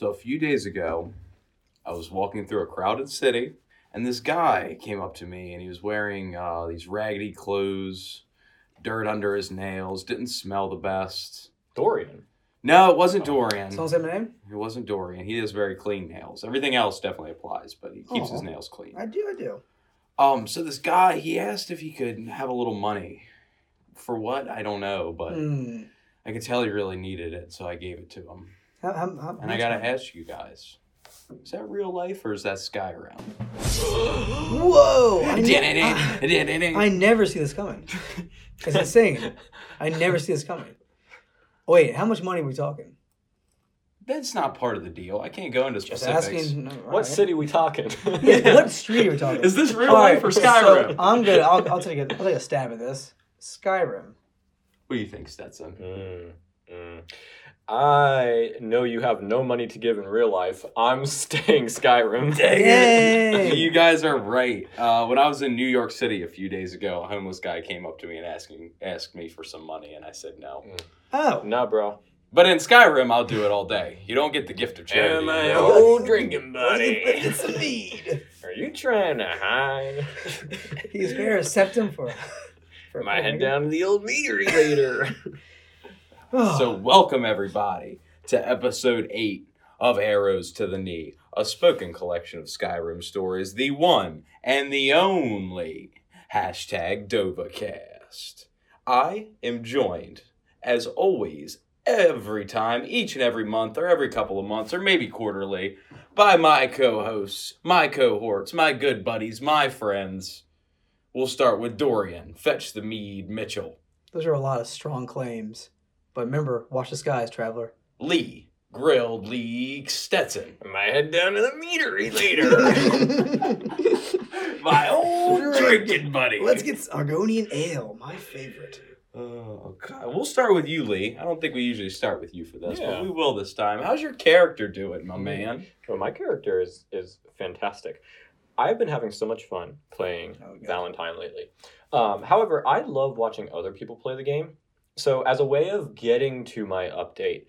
So a few days ago, I was walking through a crowded city, and this guy came up to me, and he was wearing uh, these raggedy clothes, dirt under his nails, didn't smell the best. Dorian. No, it wasn't Oh. Dorian. Someone say my name? It wasn't Dorian. He has very clean nails. Everything else definitely applies, but he keeps his nails clean. I do, I do. Um, so this guy, he asked if he could have a little money. For what? I don't know, but Hmm. I could tell he really needed it, so I gave it to him. How, how, how, And I gotta ask you guys, is that real life or is that sky Skyrim? Whoa! I, ne- I, I didn't. I never see this coming. It's insane. I never see this coming. Wait, how much money are we talking? That's not part of the deal. I can't go into Just specifics. asking. no, What alright. city we talking? Yeah, what street are we talking? Is this real Alright, life or so Skyrim? I'm good. I'll, I'll take a I'll take a stab at this. Skyrim. what do you think, Stetson? Mm, mm. I know you have no money to give in real life. I'm staying Skyrim. Yay! You guys are right. Uh, when I was in New York City a few days ago, a homeless guy came up to me and asking asked me for some money, and I said no. Oh, no, bro. But in Skyrim, I'll do it all day. You don't get the gift of charity. my bro. old drinking Get some mead. Are you trying to hide? He's bare septum for. for Might head down to the old meadery later. So, welcome everybody to episode 8 of Arrows to the Knee, a spoken collection of Skyrim stories, the one and the only hashtag DovaCast. I am joined, as always, every time, each and every month, or every couple of months, or maybe quarterly, by my co hosts, my cohorts, my good buddies, my friends. We'll start with Dorian, Fetch the Mead Mitchell, those are a lot of strong claims. But remember, watch the skies, traveler. Lee, Grilled Lee Stetson. Might head down to the meadery later. My old drinking buddy. Let's get Argonian ale, my favorite. Oh God! We'll start with you, Lee. I don't think we usually start with you for this, Yeah. but we will this time. How's your character doing, my man? Well, my character is is fantastic. I've been having so much fun playing Oh, Valentine lately. Um, however, I love watching other people play the game. So, as a way of getting to my update,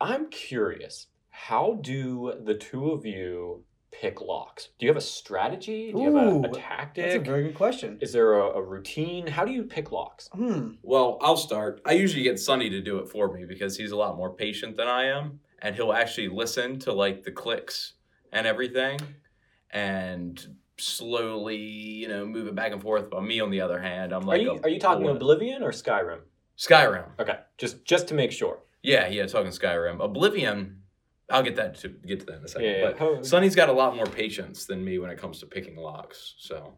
I'm curious. How do the two of you pick locks? Do you have a strategy? Do you have Ooh, a, tactic? That's a very good question. Is there a, a routine? How do you pick locks? Hmm. Well, I'll start. I usually get Sonny to do it for me because he's a lot more patient than I am, and he'll actually listen to like the clicks and everything, and slowly, you know, move it back and forth. But me, on the other hand, I'm Are like, you a are you talking bullet. Oblivion or Skyrim? Skyrim? Okay, just just to make sure. Yeah, yeah, talking Skyrim. Oblivion, I'll get that to get to that in a second. Yeah, yeah. But How- Sonny's got a lot more patience than me when it comes to picking locks. So,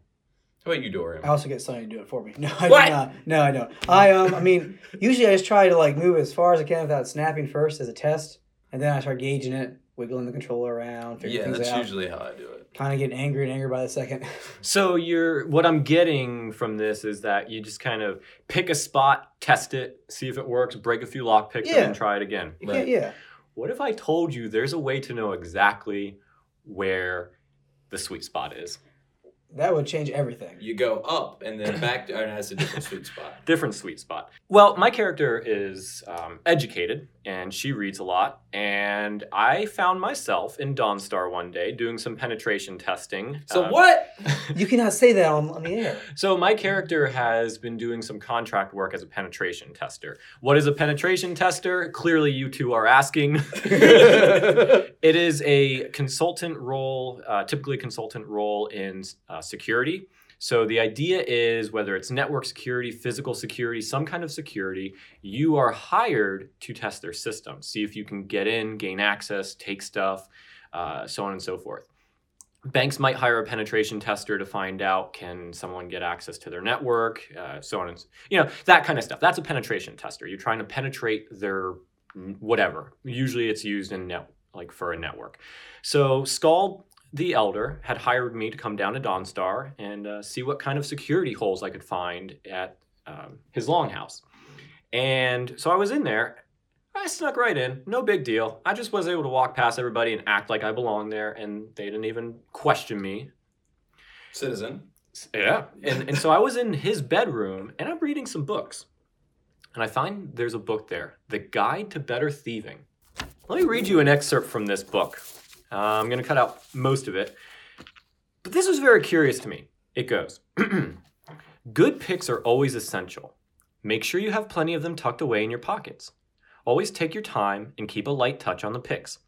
how about you, Dorian? I also get Sonny to do it for me. No, I What? do not. No, I don't. I um, I mean, usually I just try to like move as far as I can without snapping first as a test, and then I start gauging it, wiggling the controller around, figuring yeah, things that's out. usually how I do it. Kind of getting angry and angry by the second. So you're what I'm getting from this is that you just kind of pick a spot, test it, see if it works, break a few lock picks, Yeah. and then try it again. yeah, Right. yeah. What if I told you there's a way to know exactly where the sweet spot is? That would change everything. You go up and then back to, and that's a different sweet spot. Different sweet spot. Well, my character is um, educated and she reads a lot. And I found myself in Dawnstar one day doing some penetration testing. So Um, what? You cannot say that on, on the air. So my character has been doing some contract work as a penetration tester. What is a penetration tester? Clearly, you two are asking. it is a consultant role, uh, typically a consultant role in uh, security. So the idea is whether it's network security, physical security, some kind of security, you are hired to test their system, see if you can get in, gain access, take stuff, uh, so on and so forth. Banks might hire a penetration tester to find out can someone get access to their network uh, so on and s- you know that kind of stuff. That's a penetration tester. You're trying to penetrate their whatever. Usually it's used in net like for a network. So Skald the elder had hired me to come down to dawnstar and uh, see what kind of security holes i could find at um, his longhouse and so i was in there I snuck right in, no big deal. I just was able to walk past everybody and act like I belonged there, and they didn't even question me. Citizen. Yeah. And, and so I was in his bedroom, and I'm reading some books. And I find there's a book there, The Guide to Better Thieving. Let me read you an excerpt from this book. Uh, I'm going to cut out most of it. But this was very curious to me. It goes Good picks are always essential. Make sure you have plenty of them tucked away in your pockets. Always take your time and keep a light touch on the picks.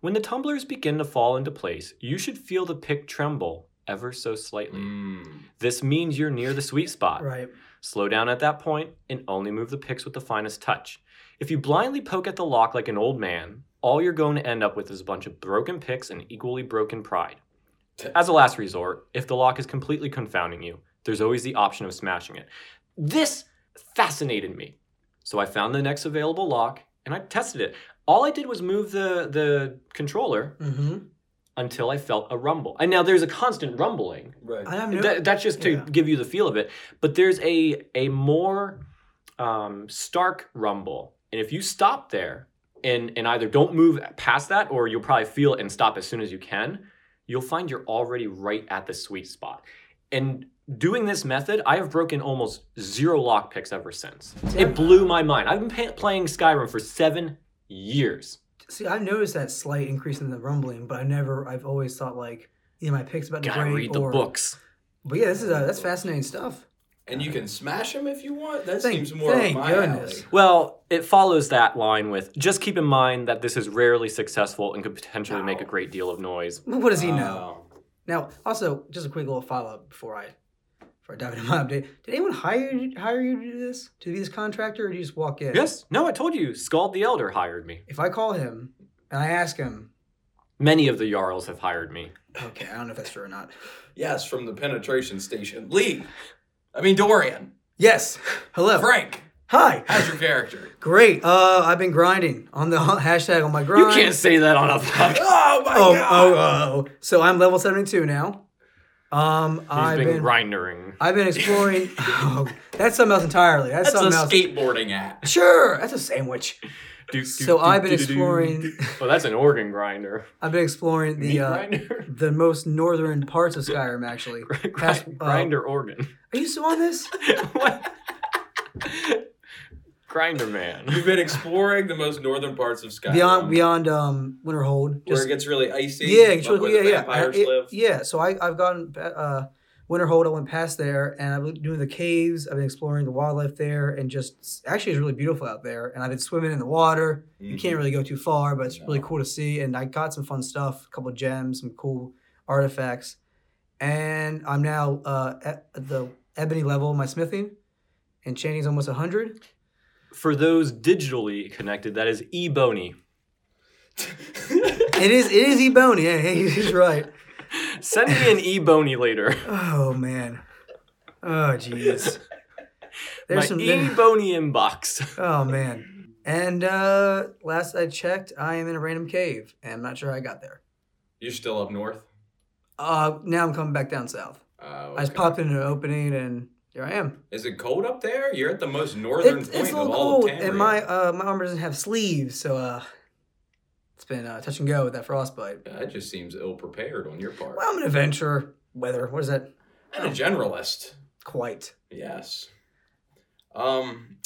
When the tumblers begin to fall into place, you should feel the pick tremble ever so slightly. Mm. This means you're near the sweet spot. Right. Slow down at that point and only move the picks with the finest touch. If you blindly poke at the lock like an old man, all you're going to end up with is a bunch of broken picks and equally broken pride. As a last resort, if the lock is completely confounding you, there's always the option of smashing it. This fascinated me. So I found the next available lock and I tested it. All I did was move the, the controller Mm-hmm. until I felt a rumble. And now there's a constant rumbling. Right. I have no. That, that's just to yeah. give you the feel of it. But there's a a more um, stark rumble, and if you stop there and and either don't move past that, or you'll probably feel it and stop as soon as you can, you'll find you're already right at the sweet spot. And doing this method, I have broken almost zero lock picks ever since. It blew my mind. I've been pa- playing Skyrim for seven years. See, I've noticed that slight increase in the rumbling, but I never. I've always thought like, you know, my pick's about to Gotta break. read the or, books. But yeah, this is uh, that's fascinating stuff. And you can smash them if you want. That Thank- seems more thank up my goodness. alley. Well, it follows that line with just keep in mind that this is rarely successful and could potentially make a great deal of noise. What does he know? Oh. Now, also, just a quick little follow up before I before I dive into my update. Did anyone hire you, hire you to do this? To be this contractor, or did you just walk in? Yes, no, I told you, Skald the Elder hired me. If I call him and I ask him, Many of the Jarls have hired me. okay, I don't know if that's true or not. Yes, from the penetration station. Lee. I mean Dorian. Yes. Hello. Frank. Hi. How's your character? Great. Uh, I've been grinding on the hashtag on my grind. You can't say that on a podcast. oh my Oh, god. oh, oh. So I'm level 72 now. Um, He's I've been, been, grindering. I've been exploring. oh, that's something else entirely. That's, That's a else. skateboarding app. Sure, that's a sandwich. Do, do, So do, I've been exploring. Oh, that's an organ grinder. I've been exploring the uh, the most northern parts of Skyrim. Actually, Past- Grind, uh, grinder organ. Are you still on this? what? grinder man. You've been exploring the most northern parts of Skyrim. Beyond beyond um Winterhold. where it gets really icy. yeah, it's like really, where yeah, the yeah, vampires It- live. yeah. So I I've gone uh Winterhold. I went past there, and I've been doing the caves. I've been exploring the wildlife there, and just actually it's really beautiful out there. And I've been swimming in the water. You can't really go too far, but it's really No. cool to see. And I got some fun stuff, a couple of gems, some cool artifacts. And I'm now uh, at the ebony level my smithing, and enchanting's almost 100. For those digitally connected, that is ebony. It is it is ebony. Yeah, he's right. Send me an ebony later. Oh man. Oh jeez. My There's some. there- ebony inbox. oh man. And uh last I checked, I am in a random cave, and I'm not sure how I got there. You're still up north. Uh, now I'm coming back down south. Oh, I just okay. popped into an opening, and here I am. Is it cold up there? You're at the most northern It's, point it's a of little all cold, of and my uh my armor doesn't have sleeves, so uh, it's been uh, touch and go with that frostbite. That just seems ill prepared on your part. Well, I'm an adventurer. Weather. What is that? and a generalist. Quite. Yes. Um,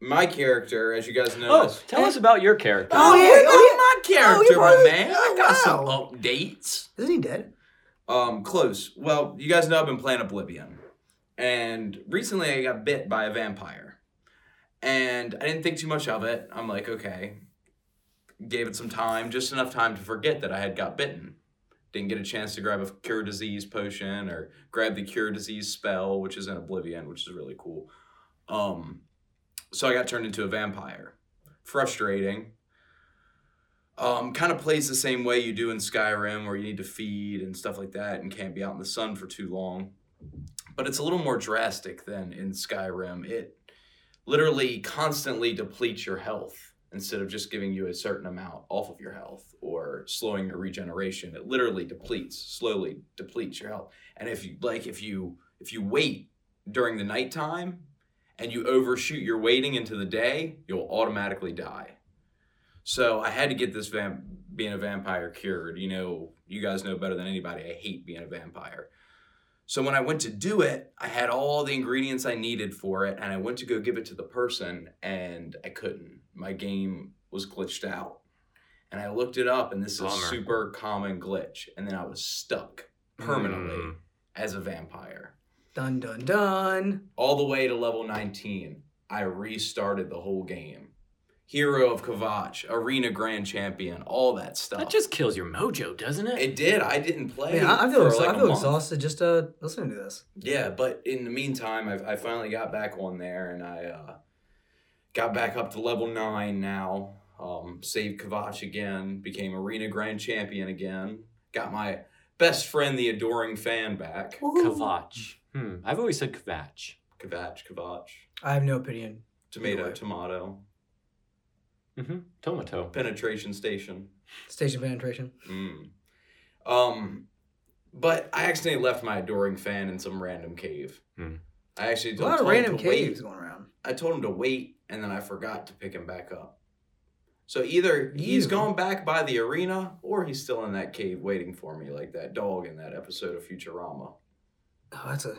my character, as you guys know, Oh, is- tell us about your character. Oh, yeah, oh, yeah. my character, Oh, you my are- man. I oh, got wow. some updates. Isn't he dead? Um, close. Well, you guys know I've been playing Oblivion, and recently I got bit by a vampire, and I didn't think too much of it. I'm like, okay, gave it some time, just enough time to forget that I had got bitten. Didn't get a chance to grab a cure disease potion or grab the cure disease spell, which is in Oblivion, which is really cool. Um, so I got turned into a vampire. Frustrating. Um, kind of plays the same way you do in Skyrim, where you need to feed and stuff like that, and can't be out in the sun for too long. But it's a little more drastic than in Skyrim. It literally constantly depletes your health instead of just giving you a certain amount off of your health or slowing your regeneration. It literally depletes, slowly depletes your health. And if you like, if you if you wait during the nighttime and you overshoot your waiting into the day, you'll automatically die. So I had to get this vamp being a vampire cured. You know, you guys know better than anybody. I hate being a vampire. So when I went to do it, I had all the ingredients I needed for it, and I went to go give it to the person, and I couldn't. My game was glitched out. and I looked it up, and this is a super common glitch. And then I was stuck permanently Mm. as a vampire. Dun dun dun. All the way to level 19. I restarted the whole game. Hero of Kavach, Arena Grand Champion, all that stuff. That just kills your mojo, doesn't it? it did. I didn't play. Man, I, I feel for like I a feel month. exhausted just uh listening to this. Yeah, but in the meantime, I, I finally got back on there, and I uh, got back up to level nine now. Um, saved Kavach again, became Arena Grand Champion again. Got my best friend, the adoring fan, back. Kavach. Hmm. I've always said Kavach. Kavach, Kavach, I have no opinion. tomato, tomato, Mm-hmm. Tomato. penetration station. Station penetration. Mm. Um, but I accidentally left my adoring fan in some random cave. Hmm. I actually A told, lot of told him random to wait. caves going around. I told him to wait, and then I forgot to pick him back up. So either he's Ew. gone back by the arena, or he's still in that cave waiting for me, like that dog in that episode of Futurama. Oh, that's a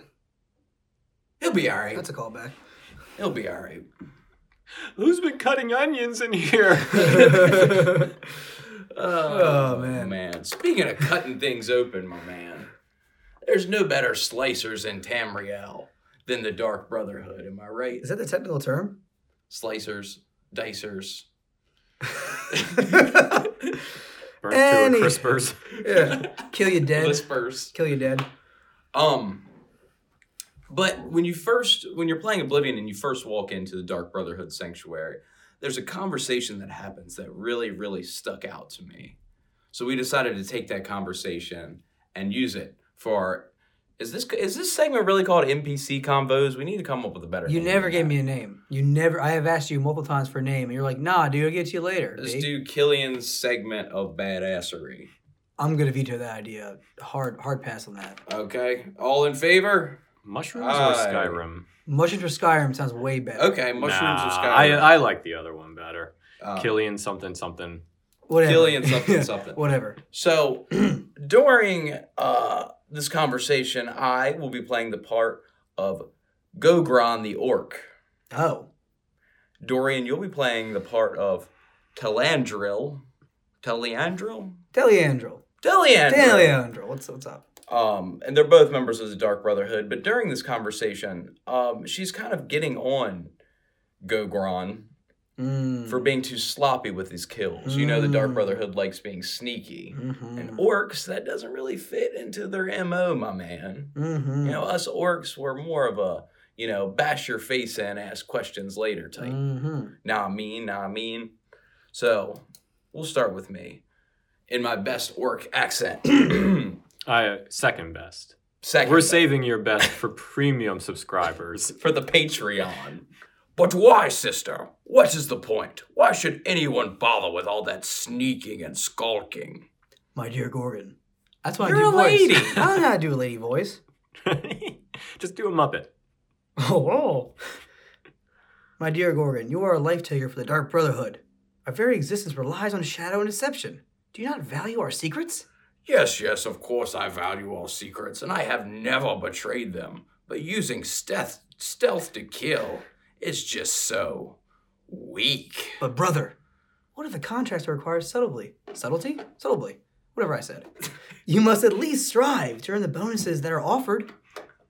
He'll be all right. that's a callback. He'll be all right. Who's been cutting onions in here? Oh, man. man. Speaking of cutting things open, my man, there's no better slicers in Tamriel than the Dark Brotherhood. Am I right? Is that the technical term? Slicers, dicers. Burnt Any- to a crispers. yeah. Kill you dead. Whispers. Kill you dead. Um, but when you first, when you're playing Oblivion and you first walk into the Dark Brotherhood Sanctuary, there's a conversation that happens that really, really stuck out to me. So we decided to take that conversation and use it for. Is this is this segment really called NPC combos? We need to come up with a better. You never gave that. me a name. You never. I have asked you multiple times for a name, and you're like, "Nah, dude, I'll get to you later." Let's B. do Killian's segment of badassery. I'm gonna veto that idea. Hard, hard pass on that. Okay, all in favor? Mushrooms Aye. or Skyrim? Mushrooms for Skyrim sounds way better. Okay, mushrooms Nah, of I, Skyrim. I like the other one better. Uh, Killian something something. Whatever. Killian something something. Whatever. So during uh, this conversation, I will be playing the part of Gogron the Orc. Oh, Dorian, you'll be playing the part of Telaendril. Teleandril? Teleandril. Teleandril. Teleandril. What's what's up? Um, and they're both members of the Dark Brotherhood. But during this conversation, um, she's kind of getting on Gogron Mm. for being too sloppy with his kills. You know, the Dark Mm. Brotherhood likes being sneaky. Mhm. And orcs, that doesn't really fit into their MO, my man. Mhm. You know, us orcs were more of a, you know, bash your face in, ask questions later type. Mhm. Nah, mean, nah, mean. So, we'll start with me in my best orc accent. I uh, second best. 2nd We're saving your best for premium subscribers. for the Patreon. But why, sister? What is the point? Why should anyone bother with all that sneaking and skulking? My dear Gorgon. That's why I You're do a voice. lady. I don't know how to do a lady voice. Just do a Muppet. Oh, whoa. My dear Gorgon, you are a life taker for the Dark Brotherhood. Our very existence relies on shadow and deception. Do you not value our secrets? Yes, yes, of course I value all secrets, and I have never betrayed them. But using stealth, stealth to kill, is just so weak. But brother, what if the contracts require subtlety? Subtlety? Subtlety. Whatever I said. You must at least strive to earn the bonuses that are offered.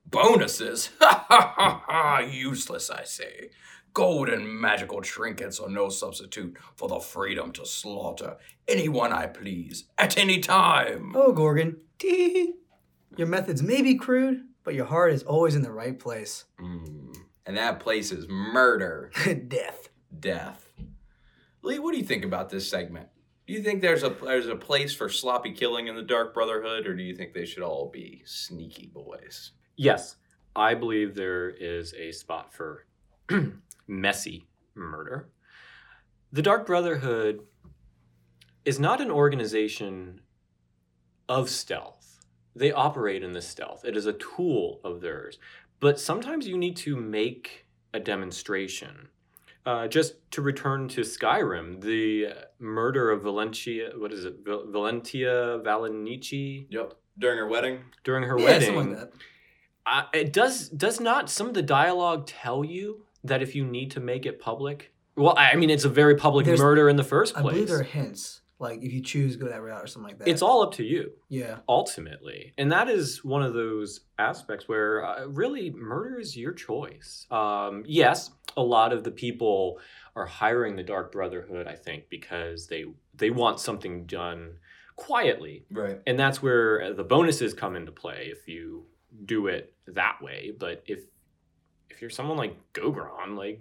Bonuses? Ha ha ha ha! Useless, I say. Gold and magical trinkets are no substitute for the freedom to slaughter anyone I please at any time. Oh, Gorgon. Tee. Your methods may be crude, but your heart is always in the right place. Mm. And that place is murder, Death. death. Lee, what do you think about this segment? Do you think there's a there's a place for sloppy killing in the Dark Brotherhood, or do you think they should all be sneaky boys? Yes, I believe there is a spot for messy murder. The Dark Brotherhood is not an organization of stealth. They operate in the stealth. It is a tool of theirs. But sometimes you need to make a demonstration. Uh, just to return to Skyrim, the murder of Valentia, what is it, Val- Valentia Valenici Yep. During her wedding. during her yeah, wedding. something like that. Uh, it does does not some of the dialogue tell you that if you need to make it public? Well, I mean, it's a very public There's- murder in the first place. I believe there are hints. Like if you choose go that route or something like that. It's all up to you. yeah. ultimately and that is one of those aspects where uh, really murder is your choice um, yes a lot of the people are hiring the dark brotherhood i think because they they want something done quietly Right. and that's where the bonuses come into play if you do it that way but if you're someone like gogron like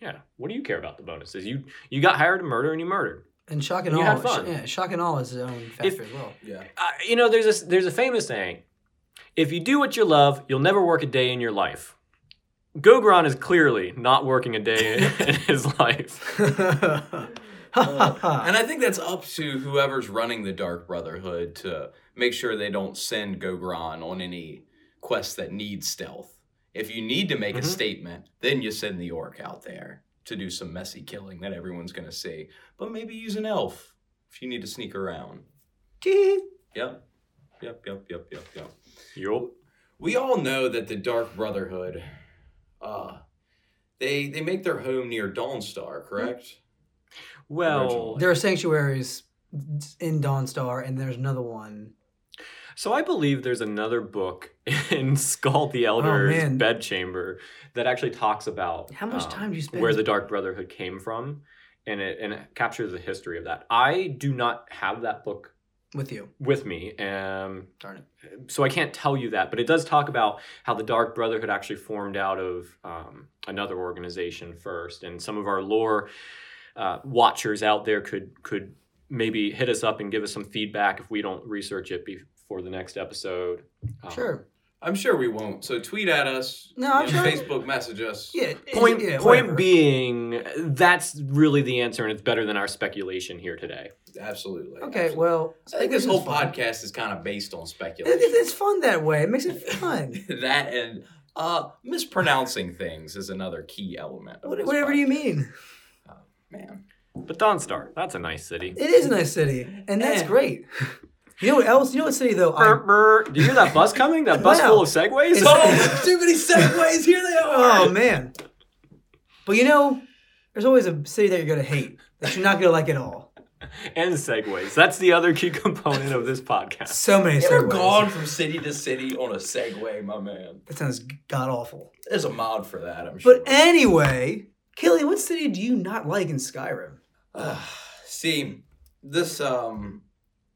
yeah what do you care about the bonuses you you got hired to murder and you murdered And shock and You awe. fun. sh- yeah, shock and awe is his own factor as well. Yeah. uh, you know, there's a there's a famous saying: if you do what you love, you'll never work a day in your life. Gogron is clearly not working a day in his life. and I think that's up to whoever's running the Dark Brotherhood to make sure they don't send Gogron on any quests that need stealth. If you need to make Mhm. a statement, then you send the orc out there to do some messy killing that everyone's going to see. But maybe use an elf if you need to sneak around. Gee. Yep. Yep, yep, yep, yep, yep. We all know that the Dark Brotherhood, uh, they they make their home near Dawnstar, correct? Well, Originally. there are sanctuaries in Dawnstar, and there's another one. So I believe there's another book in Skull the Elder's man. bedchamber that actually talks about How much um, time do you spend? where the Dark Brotherhood came from, and it and it captures the history of that. I do not have that book with you? with me. Um, Darn it. so I can't tell you that, but it does talk about how the Dark Brotherhood actually formed out of um, another organization first, and some of our lore uh, watchers out there could could maybe hit us up and give us some feedback if we don't research it before the next episode. Um, Sure. I'm sure we won't. So tweet at us. No, I'm sure- Facebook message us. Yeah. Point yeah, point being, that's really the answer, and it's better than our speculation here today. Absolutely. Okay. absolutely. Well, I think this whole is fun. podcast is kind of based on speculation. it- it's fun that way. It makes it fun. that and uh, mispronouncing things is another key element. Of What- this Whatever do you podcast. mean? man? But Dawnstar, that's a nice city. It is a nice city, and that's Yeah. great. You know what else? You know what city though? I, Brr, brr. Do you hear that bus coming? That bus Wow. full of segways? Oh, too many segways. Here they are. oh man. But you know, there's always a city that you're gonna hate that you're not gonna like at all. and segways. That's the other key component of this podcast. So many. You ever segues. gone from city to city on a Segway, my man? That sounds god awful. There's a mod for that, I'm sure. But anyway, Killy, what city do you not like in Skyrim? See, this um,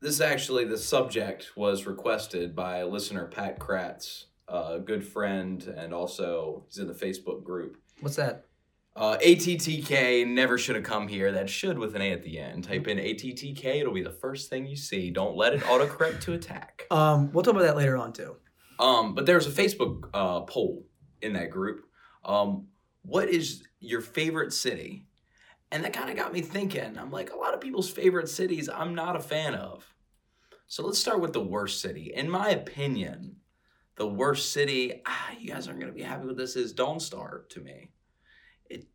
this actually the subject was requested by listener Pat Kratz, a good friend, and also he's in the Facebook group. What's that? Uh, ATTK never should have come here. That should with an A at the end. Type in ATTK, it'll be the first thing you see. Don't let it autocorrect to attack. Um, we'll talk about that later on too. Um, but there's a Facebook uh, poll in that group. Um, what is your favorite city? And that kind of got me thinking. I'm like, a lot of people's favorite cities I'm not a fan of. So let's start with the worst city. In my opinion, the worst city, ah, you guys aren't going to be happy with this, is Dawnstar to me. It,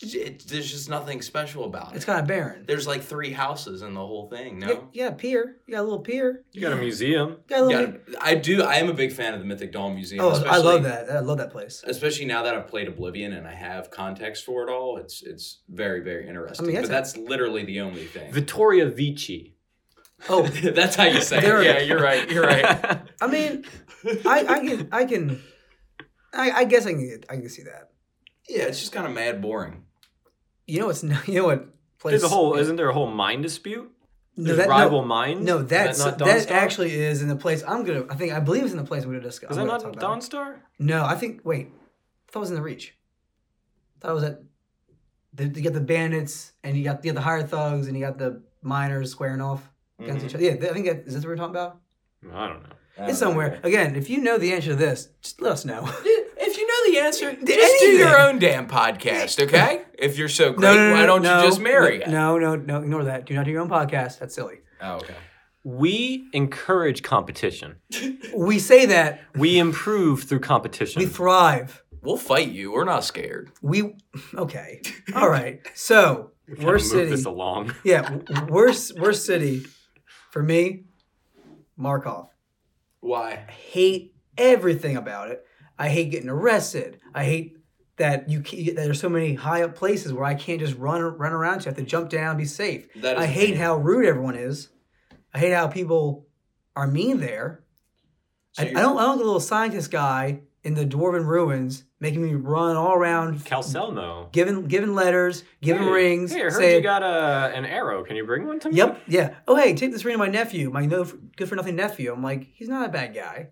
it, there's just nothing special about it. It's kind of barren. There's like three houses in the whole thing, no? You got, you got a pier. You got a little pier. You got a museum. You got a little. Yeah, I do. I am a big fan of the Mythic Dawn Museum. oh, I love that. I love that place. especially now that I've played Oblivion and I have context for it all, it's it's very very interesting. that's but a- that's literally the only thing. Vittoria Vici. Oh, that's how you say There- it. Yeah, you're right. You're right. I mean, I, I can, I can, I, I guess I can, get, I can see that. Yeah, it's just kind of mad boring. You know what's, not- you know what place? There's a whole. Isn't there a whole mine dispute? no, There's that, rival no, mines. no, that's that, that, not Dawnstar? actually is in the place I'm gonna. I think I believe it's in the place we're gonna discuss. Is I'm that not talk about. Dawnstar? No, I think. Wait, I thought it was in the Reach. I thought it was at. The, you got the bandits, and you got you got the higher thugs, and you got the miners squaring off against Mhm. each other. Yeah, I think that, is this what we're talking about? I don't know. It's somewhere. Again, if you know the answer to this, just let us know. If you know the answer, just do your own damn podcast, okay? If you're so great, No, no, no, why don't no, you just marry no, it? No, no, no, ignore that. Do not do your own podcast. That's silly. Oh, okay. We encourage competition. We say that We improve through competition. we thrive. We'll fight you. We're not scared. We okay. All right. So Gotta worst move city. this along. Yeah, w- worst worst city for me. Markarth. Why? I hate everything about it. I hate getting arrested. I hate that you that there's so many high up places where I can't just run run around. You have to jump down, be safe. That is I hate how rude everyone is. I hate how people are mean there. So I, I don't I don't like the little scientist guy in the dwarven ruins making me run all around, Calcelmo. giving giving letters, giving Hey, rings. Hey, I heard saying, you got a, an arrow. Can you bring one to me? Yep. Yeah. Oh, hey, take this ring to my nephew, my no good for nothing nephew. I'm like, he's not a bad guy.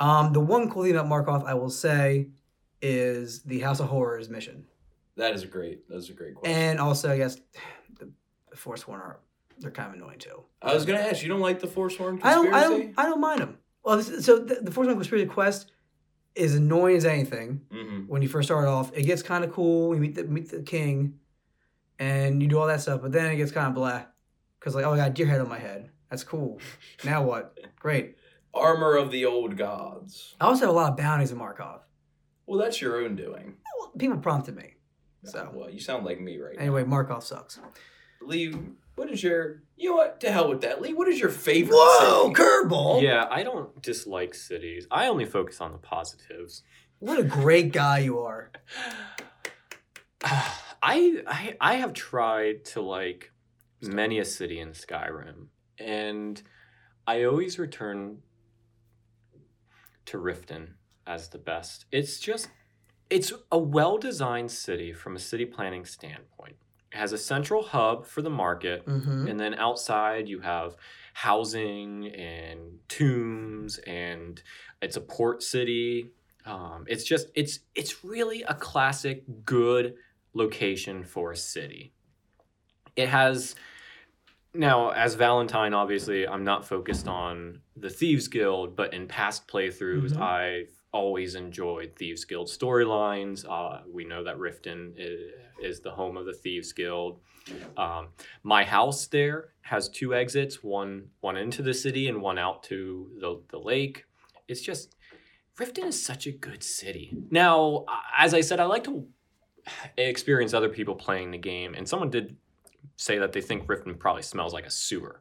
Um, the one cool thing about Markarth, I will say, is the House of Horrors mission, That is a great. That is a great question. and also I guess the, the Forsworn are they're kind of annoying too. I was gonna ask. You don't like the Forsworn I conspiracy? don't. I don't. I don't mind them. Well, so the, the Forsworn conspiracy quest is annoying as anything Mm-hmm. when you first start off. It gets kind of cool. You meet the meet the king, and you do all that stuff. But then it gets kind of blah, because like, oh, I got a deer head on my head. That's cool. Now what? Great. Armor of the old gods. I also have a lot of bounties in Markarth. Well, that's your own doing. Well, People prompted me. So well, you sound like me right anyway, Markarth sucks. now. Lee, what is your? You know what? To hell with that. Lee, what is your favorite? Whoa, city? curveball! Yeah, I don't dislike cities. I only focus on the positives. What a great guy you are. I, I I have tried to like many a city in Skyrim, and I always return to Riften as the best. It's just it's a well-designed city from a city planning standpoint. It has a central hub for the market, Mm-hmm. and then outside you have housing and tombs, and it's a port city. Um, it's just it's it's really a classic good location for a city. It has now as Valentine, obviously, I'm not focused on the Thieves Guild, but in past playthroughs, Mhm. I've always enjoyed Thieves Guild storylines. Uh, we know that Riften is, is the home of the Thieves Guild. Um, my house there has two exits, one one into the city and one out to the, the lake. It's just Riften is such a good city. Now, as I said, I like to experience other people playing the game, and someone did say that they think Riften probably smells like a sewer.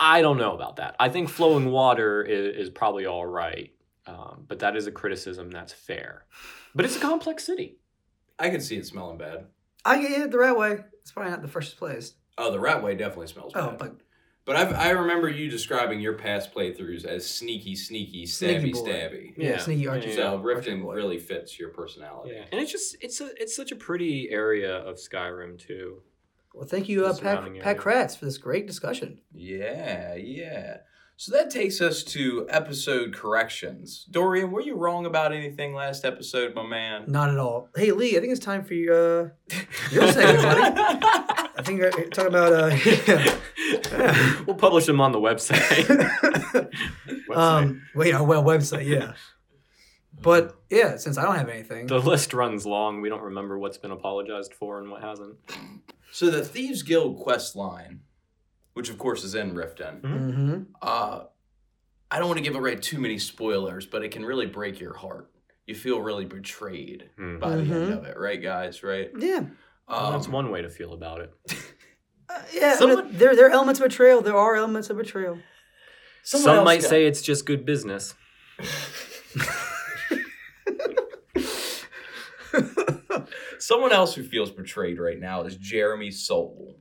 I don't know about that. I think flowing water is, is probably all right, um, but that is a criticism that's fair. But it's a complex city. I can see it smelling bad. I get it the right way. It's probably not the first place. Oh, the Ratway definitely smells bad. Oh, but But I've, I remember you describing your past playthroughs as sneaky, sneaky, Sneaky stabby, boy. stabby. yeah, sneaky Archie. Yeah. So Archie Riften boy. really fits your personality. Yeah, and it's just it's a it's such a pretty area of Skyrim too. Well, thank you, uh, Pat, Pat area. Kratz, for this great discussion. Yeah, yeah. So that takes us to episode corrections. Dorian, were you wrong about anything last episode, my man? Not at all. Hey, Lee, I think it's time for you, uh, your segment, buddy. I think we're talking about. Uh, we'll publish them on the website. Website. um, wait, our well website, yeah. But yeah, since I don't have anything, the list runs long. We don't remember what's been apologized for and what hasn't. So the Thieves Guild quest line, which of course is in Riften, hmm uh, I don't want to give away too many spoilers, but it can really break your heart. You feel really betrayed Hmm. by the end Mhm. of it, right, guys? Right? yeah, Well, that's Um, one way to feel about it. uh, yeah. Someone- there, there are elements of betrayal. There are elements of betrayal. someone Some might got- say it's just good business. someone else who feels betrayed right now is Jeremy Soule.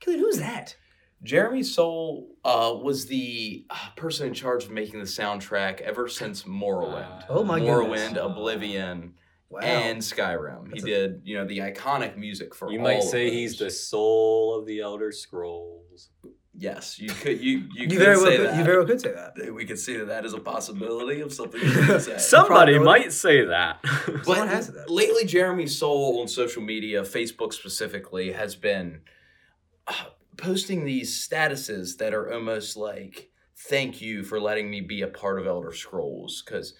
Dude, who's that? Jeremy Soule uh, was the uh, person in charge of making the soundtrack ever since Morrowind. Oh my god. Morrowind, goodness. Oblivion, Wow. and Skyrim. That's he a- did, you know, the iconic music for You all might of say he's the soul of the Elder Scrolls. Yes, you could. You you, you could very well say could, that. you very well could say that. we could see that that is a possibility of something you could say. Somebody might say that. But has that. lately, Jeremy Soule on social media, Facebook specifically, has been uh, posting these statuses that are almost like, thank you for letting me be a part of Elder Scrolls. Because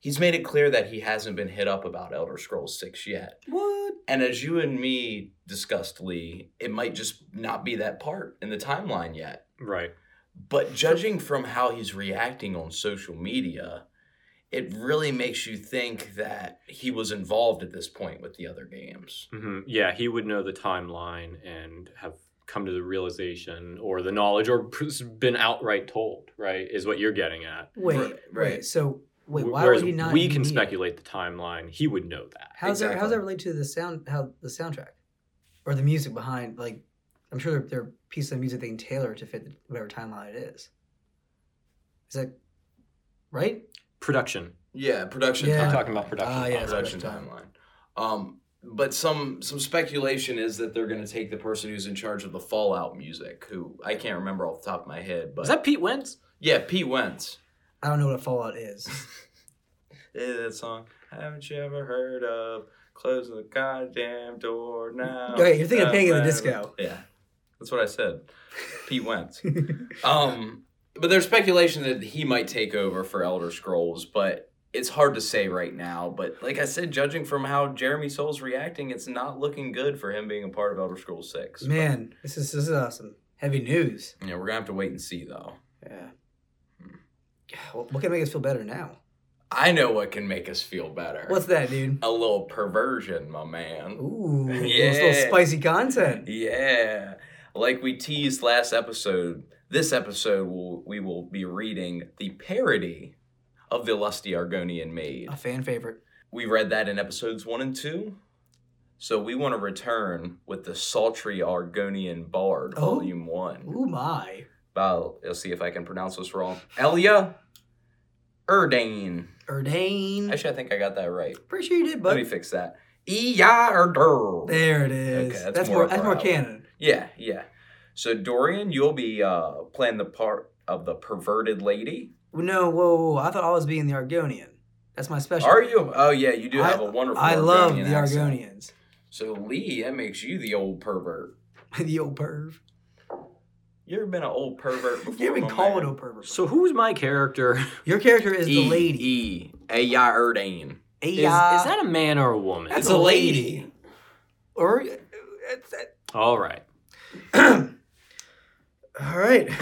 he's made it clear that he hasn't been hit up about Elder Scrolls 6 yet. What? And as you and me discussed, Lee, it might just not be that part in the timeline yet. right. But judging from how he's reacting on social media, it really makes you think that he was involved at this point with the other games. hmm Yeah, he would know the timeline and have come to the realization or the knowledge or been outright told, right? Is what you're getting at. Wait, Right, right. wait. So Wait, why Whereas would he not? we can need it? speculate the timeline. He would know that. How's that? How's that relate to the sound? How the soundtrack, or the music behind? Like, I'm sure there, there are pieces of music they can tailor to fit whatever timeline it is. Is that right? Production. Yeah, production. Yeah. I'm talking about production. Ah, yes. production production timeline. Um, but some some speculation is that they're going to take the person who's in charge of the Fallout music, who I can't remember off the top of my head, but Is that Pete Wentz? yeah, Pete Wentz. I don't know what a Fallout is. Yeah, that song. Haven't you ever heard of closing the goddamn door now? Okay, you're thinking of Panic at the Disco. Yeah, that's what I said. Pete Wentz. Um, but there's speculation that he might take over for Elder Scrolls, but it's hard to say right now. But like I said, judging from how Jeremy Soule's reacting, it's not looking good for him being a part of Elder Scrolls Six. But, Man, this is this is uh, awesome. heavy news. yeah, we're gonna have to wait and see though. Hmm. Yeah. What what can make us feel better now? I know what can make us feel better. What's that, dude? a little perversion, my man. Ooh, yeah. Yeah. little spicy content. Yeah. Like we teased last episode, this episode will we will be reading the parody of the Lusty Argonian Maid. A fan favorite. We read that in episodes one and two. So we want to return with the Sultry Argonian Bard, Oh. Volume One. Ooh my. Well, let's see if I can pronounce this wrong. Elia Erdane. Erdane. Actually, I think I got that right. Pretty sure you did, Let me fix that. Iya Erdur. there it is. Okay, that's that's, more more. That's more canon. Yeah, yeah. So Dorian, you'll be uh playing the part of the perverted lady. No, whoa, whoa, whoa, I thought I was being the Argonian. That's my special. Are you? Oh yeah, you do have I- a wonderful. I love the accent. Argonians. So Lee, that makes you the old pervert. the old perv. You ever been an old pervert before? You haven't my called man? old perv. So who's my character? Your character is E, the lady. E. Aya Erdane. A, Is, is that a man or a woman? That's It's a lady. Or it's that. All right. All right.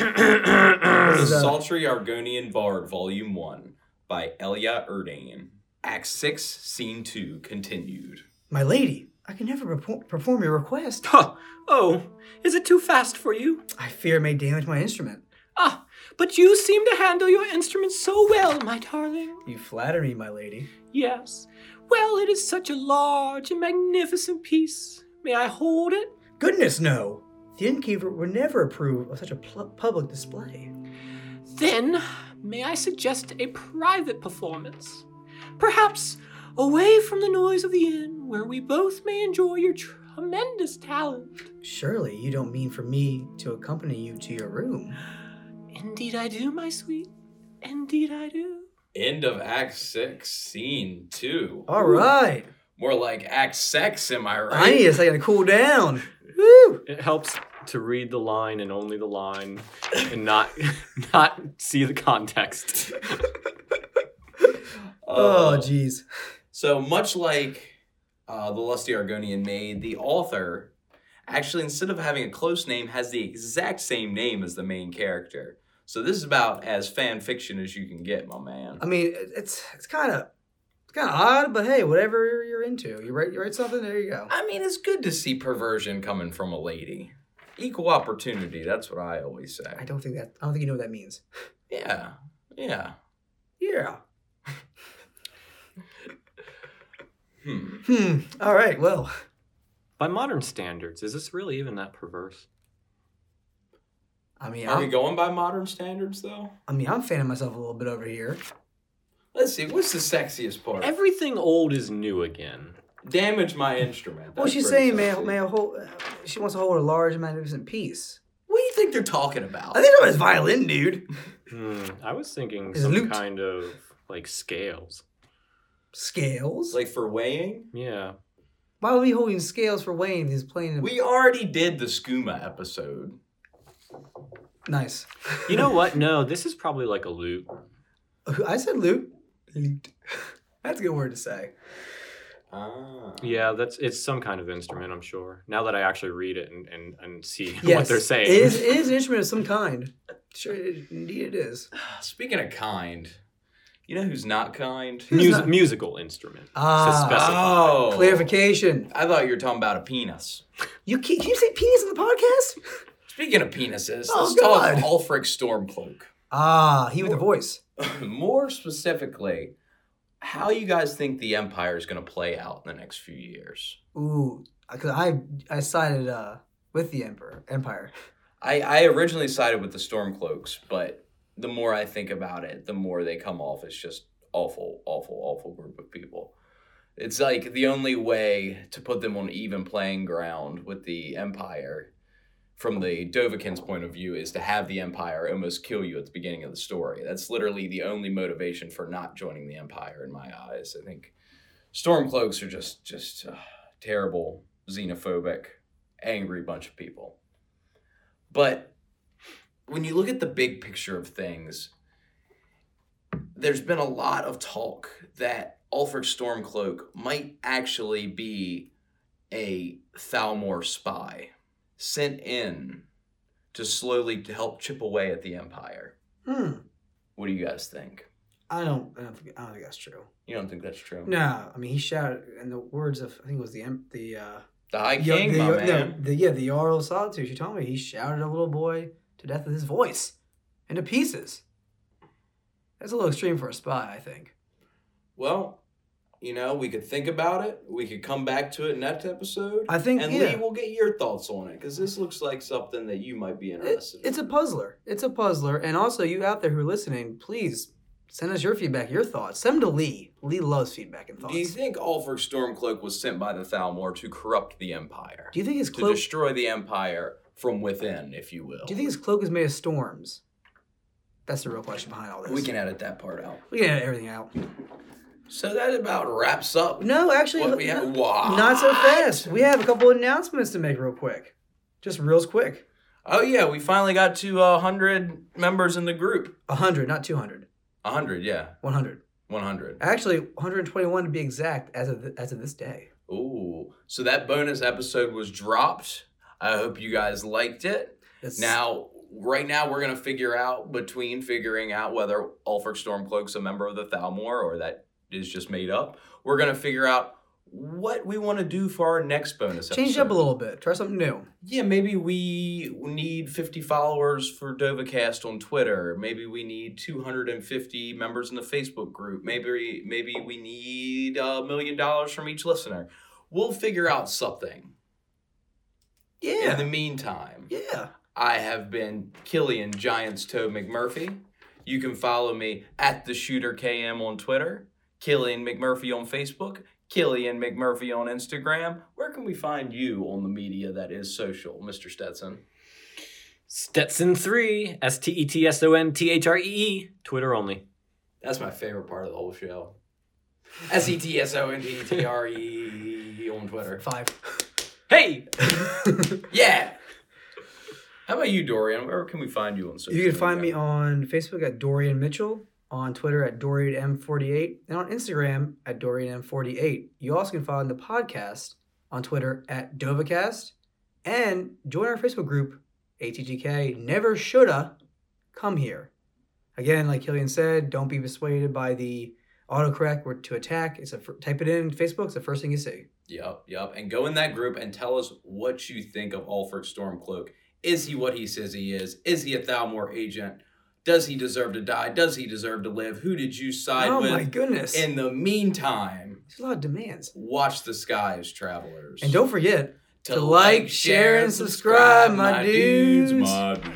The is, uh, Sultry Argonian Bard, Volume One, by Elia Erdane. Act Six, Scene Two, continued. My lady, I can never perpo- perform your request. Huh. Oh, is it too fast for you? I fear it may damage my instrument. Ah, but you seem to handle your instrument so well, my darling. You flatter me, my lady. Yes. Well, it is such a large and magnificent piece. May I hold it? Goodness, no. The innkeeper would never approve of such a pl- public display. Then, may I suggest a private performance? Perhaps away from the noise of the inn, where we both may enjoy your tremendous talent. Surely you don't mean for me to accompany you to your room. Indeed, I do, my sweet. Indeed, I do. End of Act Six, Scene Two. All right. More like Act Sex, am I right? I need a second to cool down. Woo! It helps to read the line and only the line, and not not see the context. Oh, Uh, jeez. So much like uh, the Lusty Argonian Maid, the author actually, instead of having a close name, has the exact same name as the main character. So this is about as fan fiction as you can get, my man. I mean, it's it's kind of it's kind of odd, but hey, whatever you're into, you write you write something. There you go. I mean, it's good to see perversion coming from a lady. Equal opportunity. That's what I always say. I don't think that I don't think you know what that means. Yeah, yeah. Yeah. Hmm. Hmm. All right. Well, By modern standards, is this really even that perverse? I mean, Are we I'm, going by modern standards though? I mean, I'm fanning myself a little bit over here. Let's see. What's the sexiest part? Everything old is new again. Damage my instrument. Well, That's she's pretty saying, may I, sexy. may I hold? She wants to hold a large, magnificent piece. What do you think they're talking about? I think it was violin, dude. Hmm, I was thinking Is some lute. kind of like scales. Scales. Like for weighing? Yeah. Why would we holding scales for Wayne? He's playing. We already did the skooma episode. nice. You know what? No, this is probably like a lute. I said loot. Loot. That's a good word to say. Ah. Yeah, that's it's some kind of instrument, I'm sure. Now that I actually read it and, and, and see Yes, what they're saying. It is, it is an instrument of some kind. Sure, it, indeed it is. Speaking of kind, you know who's not kind? Who's Mus- not- musical instrument. Ah. Oh. Clarification. I thought you were talking about a penis. You can, can you say penis in the podcast? Speaking of penises, Oh, let's talk God. Ulfric Stormcloak. Ah, he with the voice. more specifically, how you guys think the Empire is going to play out in the next few years? Ooh, because I I sided uh with the emperor empire. I, I originally sided with the Stormcloaks, but the more I think about it, the more they come off as just awful, awful, awful group of people. It's like the only way to put them on even playing ground with the Empire, from the Dovahkiin's point of view, is to have the Empire almost kill you at the beginning of the story. That's literally the only motivation for not joining the Empire, in my eyes. I think Stormcloaks are just just uh, terrible, xenophobic, angry bunch of people. But when you look at the big picture of things, there's been a lot of talk that Ulfric Stormcloak might actually be a Thalmor spy sent in to slowly to help chip away at the Empire. Hmm. What do you guys think? I don't. I don't think. I don't think that's true. You don't think that's true? No, I mean he shouted in the words of I think it was the the uh The High King, the, my yo- man. the, the yeah the Jarl of Solitude. She told me he shouted a little boy to death with his voice into pieces. That's a little extreme for a spy, I think. Well, you know, we could think about it. We could come back to it next episode. I think and yeah. Lee, we'll get your thoughts on it because this looks like something that you might be It- interested it's a puzzler. It's a puzzler. And also, you out there who are listening, please send us your feedback, your thoughts. Send them to Lee. Lee loves feedback and thoughts. Do you think Ulfric Stormcloak was sent by the Thalmor to corrupt the Empire? Do you think his to destroy the Empire from within, if you will? Do you think his cloak is made of storms? That's the real question behind all this. we can edit that part out? we can edit everything out. So that about wraps up No, actually, what we have. What? not so fast. We have a couple of announcements to make real quick. Just real quick. Oh yeah, we finally got to uh, hundred members in the group. A hundred, not two hundred. hundred, yeah, One hundred. one hundred. Actually, 121 to be exact as of th- as of this day. Ooh, so that bonus episode was dropped. I hope you guys liked it. That's, Now, right now, we're gonna figure out between figuring out whether Ulfric Stormcloak's a member of the Thalmor or that is just made up. We're gonna figure out what we want to do for our next bonus episode. change up a little bit. Try something new. Yeah, maybe we need 50 followers for Dovacast on Twitter. Maybe we need 250 members in the Facebook group. Maybe maybe we need a million dollars from each listener. We'll figure out something. Yeah. In the meantime, yeah. I have been Killian Giants Toe McMurphy. You can follow me at the Shooter KM on Twitter, Killian McMurphy on Facebook, Killian McMurphy on Instagram. Where can we find you on the media that is social, Mr. Stetson? Stetson3, S T E T S O N T H R E E, Twitter only. That's my favorite part of the whole show. S E T S O N T T R E on Twitter. Five. Hey! Yeah. How about you, Dorian? Where can we find you on social? you can find me on Facebook at Dorian Mitchell, on Twitter at DorianM48, and on Instagram at DorianM48. You also can find the podcast on Twitter at Dovacast, and join our Facebook group, ATGK Never Shoulda Come Here. Again, like Killian said, don't be persuaded by the autocorrect or to attack. It's a type it in Facebook. It's the first thing you see. Yep, yep. And go in that group and tell us what you think of Ulfric Stormcloak. Is he what he says he is? Is he a Thalmor agent? Does he deserve to die? Does he deserve to live? Who did you side with? oh my goodness! In the meantime, There's a lot of demands. watch the skies, travelers. And don't forget to like, share, and subscribe, my dudes. My dudes.